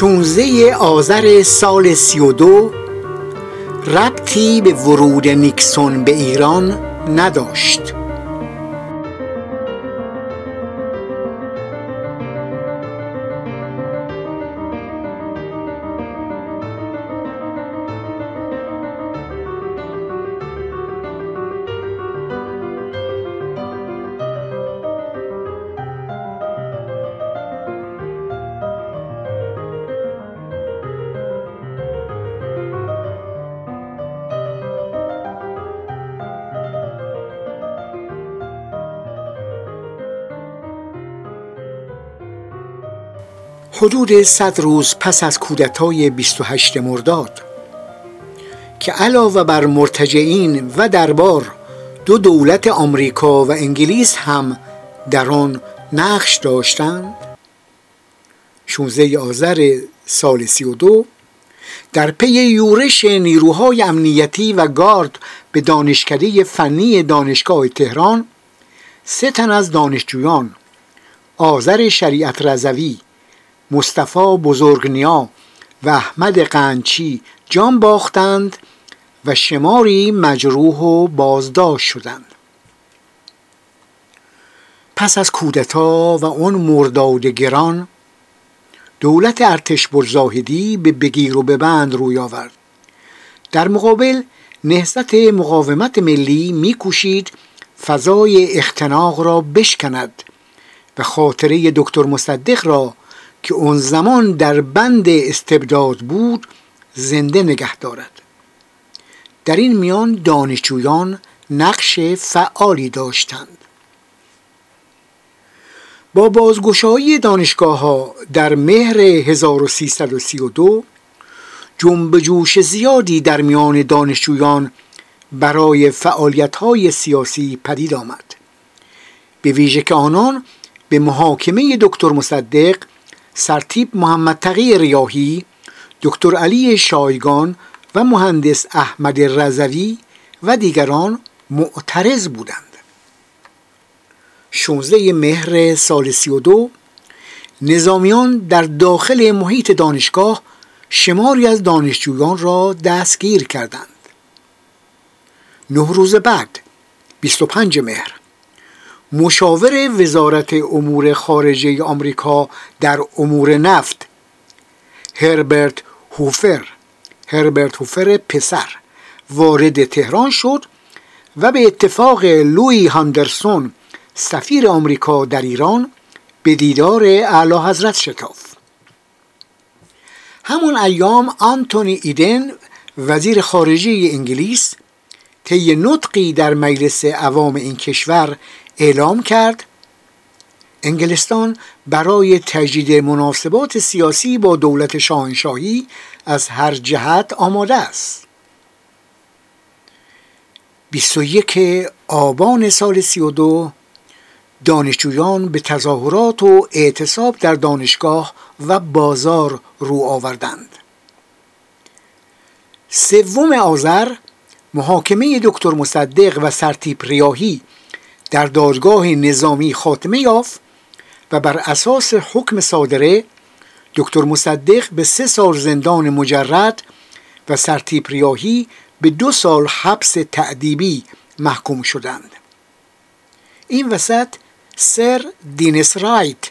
16 آذر سال 32 ربطی به ورود نیکسون به ایران نداشت. حدود صد روز پس از کودتای 28 مرداد که علاوه بر مرتجعین و دربار دو دولت آمریکا و انگلیس هم در آن نقش داشتند. 16 آذر سال 32 در پی یورش نیروهای امنیتی و گارد به دانشکده فنی دانشگاه تهران سه تن از دانشجویان آذر شریعت رضوی مصطفی بزرگنیا و احمد قنچی جان باختند و شماری مجروح و بازداشت شدند. پس از کودتا و اون مرداد گران دولت ارتش برزاهدی به بگیر و ببند روی آورد. در مقابل نهضت مقاومت ملی میکوشید فضای اختناق را بشکند و خاطره دکتر مصدق را که اون زمان در بند استبداد بود زنده نگه دارد. در این میان دانشجویان نقش فعالی داشتند. با بازگشایی دانشگاه ها در مهر 1332 جنب جوش زیادی در میان دانشجویان برای فعالیت های سیاسی پدید آمد. به ویژه که آنان به محاکمه دکتر مصدق سرتیب محمد تقی ریاهی دکتر علی شایگان و مهندس احمد رزوی و دیگران معترض بودند. 16 مهر سال 32 نظامیان در داخل محیط دانشگاه شماری از دانشجویان را دستگیر کردند. نه روز بعد 25 مهر مشاور وزارت امور خارجه آمریکا در امور نفت هربرت هوفر. هربرت هوفر پسر. وارد تهران شد و به اتفاق لوی هاندرسون سفیر آمریکا در ایران به دیدار اعلی حضرت شتافت همون ایام آنتونی ایدن وزیر خارجه انگلیس طی نطقی در مجلس عوام این کشور اعلام کرد. انگلستان برای تجدید مناسبات سیاسی با دولت شاهنشاهی از هر جهت آماده است. 21 آبان سال 32 دانشجویان به تظاهرات و اعتصاب در دانشگاه و بازار رو آوردند. سوم آذر محاکمه دکتر مصدق و سرتیپ ریاهی در دادگاه نظامی خاتمه یافت و بر اساس حکم صادره دکتر مصدق به سه سال زندان مجرد و سرتیپ ریاهی به دو سال حبس تعدیبی محکوم شدند. این وسط سر دینس رایت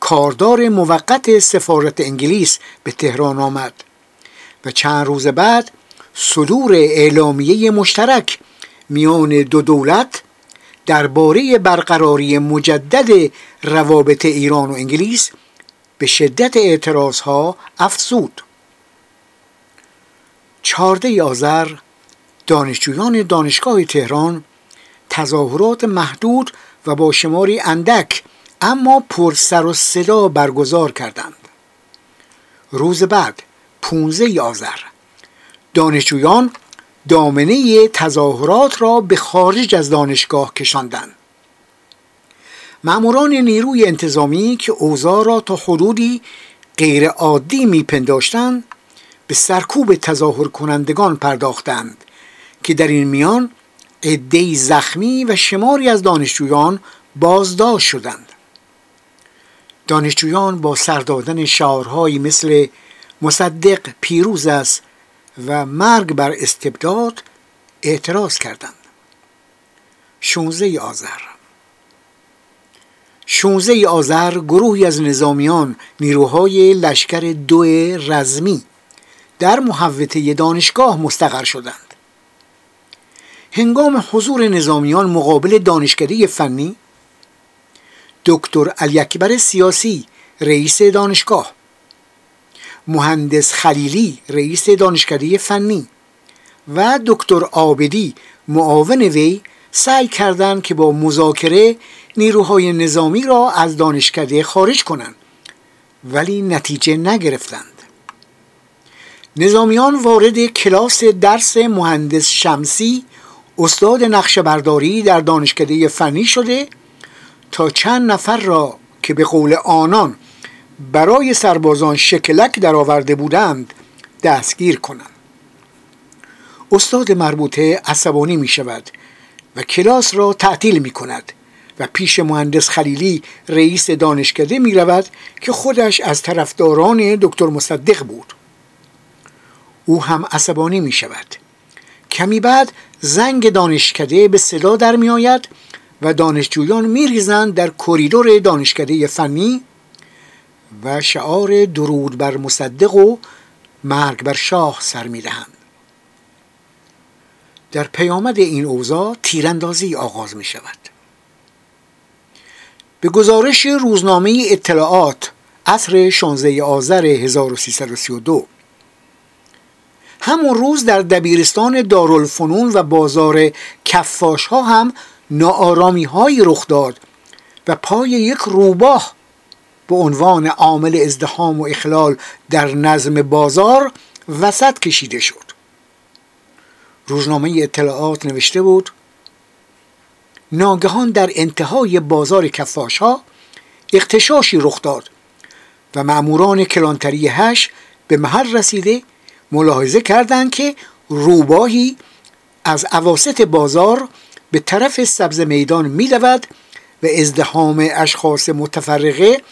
کاردار موقت سفارت انگلیس به تهران آمد و چند روز بعد صدور اعلامیه مشترک میان دو دولت درباره برقراری مجدد روابط ایران و انگلیس به شدت اعتراض ها افزود. چارده آذر دانشجویان دانشگاه تهران تظاهرات محدود و با شماری اندک اما پر سر و صدا برگزار کردند. روز بعد 15 آذر دانشجویان دامنه تظاهرات را به خارج از دانشگاه کشاندند ماموران نیروی انتظامی که اوضاع را تا حدودی غیر عادی میپنداشتند به سرکوب تظاهر کنندگان پرداختند که در این میان عدهای زخمی و شماری از دانشجویان بازداشت شدند. دانشجویان با سردادن شعارهایی مثل مصدق پیروز است و مرگ بر استبداد اعتراض کردند. 16 آذر. 16 آذر گروهی از نظامیان نیروهای لشکر دو رزمی در محوطه دانشگاه مستقر شدند. هنگام حضور نظامیان مقابل دانشکده فنی دکتر علی سیاسی رئیس دانشگاه مهندس خلیلی رئیس دانشکده فنی و دکتر آبدی معاون وی سعی کردند که با مذاکره نیروهای نظامی را از دانشکده خارج کنند ولی نتیجه نگرفتند. نظامیان وارد کلاس درس مهندس شمسی استاد نقشه برداری در دانشکده فنی شده تا چند نفر را که به قول آنان برای سربازان شکلک درآورده بودند دستگیر کنند. استاد مربوطه عصبانی می شود و کلاس را تعطیل می کند و پیش مهندس خلیلی رئیس دانشکده می رود که خودش از طرفداران دکتر مصدق بود. او هم عصبانی می شود کمی بعد زنگ دانشکده به صدا در می آید و دانشجویان می ریزند در کریدور دانشکده فنی و شعار درود بر مصدق و مرگ بر شاه سر می دهند. در پیامد این اوضاع تیراندازی آغاز می شود به گزارش روزنامه اطلاعات عصر 16 آذر 1332 همون روز در دبیرستان دارالفنون و بازار کفاش ها هم ناآرامی های رخ داد و پای یک روباه به عنوان عامل ازدهام و اخلال در نظم بازار وسط کشیده شد. روزنامه اطلاعات نوشته بود ناگهان در انتهای بازار کفاش ها اختشاشی رخ داد و مأموران کلانتری هش به محل رسیده ملاحظه کردند که روباهی از عواست بازار به طرف سبز میدان میدود و ازدهام اشخاص متفرقه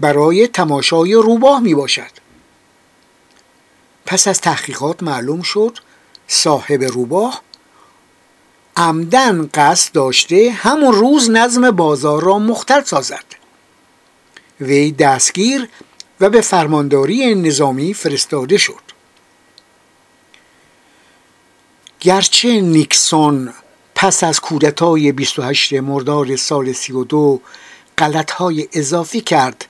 برای تماشای روباه می باشد پس از تحقیقات معلوم شد صاحب روباه عمدن قصد داشته همون روز نظم بازار را مختل سازد. وی دستگیر و به فرمانداری نظامی فرستاده شد. گرچه نیکسون پس از کودتای 28 مرداد سال 32 غلطهای اضافی کرد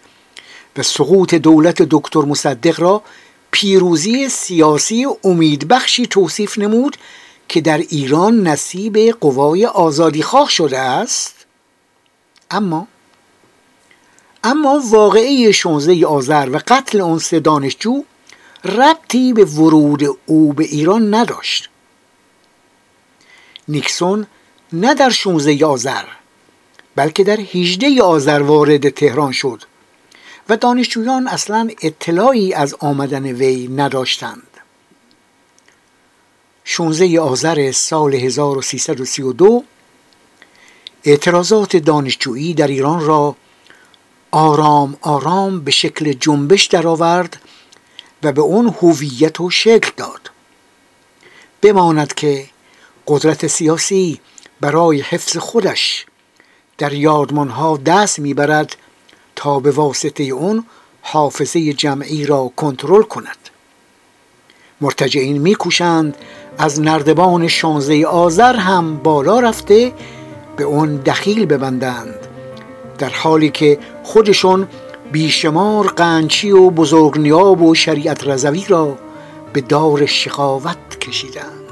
و سقوط دولت دکتر مصدق را پیروزی سیاسی امیدبخشی توصیف نمود که در ایران نصیب قوای آزادی خواه شده است. اما اما واقعه 16 آذر و قتل آن سه دانشجو ربطی به ورود او به ایران نداشت. نیکسون نه در 16 آذر بلکه در 18 آذر وارد تهران شد. و دانشجویان اصلا اطلاعی از آمدن وی نداشتند. 16 آذر سال 1332 اعتراضات دانشجویی در ایران را آرام آرام به شکل جنبش درآورد و به اون هویت و شکل داد. بماند که قدرت سیاسی برای حفظ خودش در یادمانها دست می‌برد تا به واسطه اون حافظه جمعی را کنترل کند. مرتجعین میکوشند از نردبان شانزه آذر هم بالا رفته به اون دخیل ببندند. در حالی که خودشون بیشمار قنچی و بزرگنیاب و شریعت رزوی را به دار شقاوت کشیدند.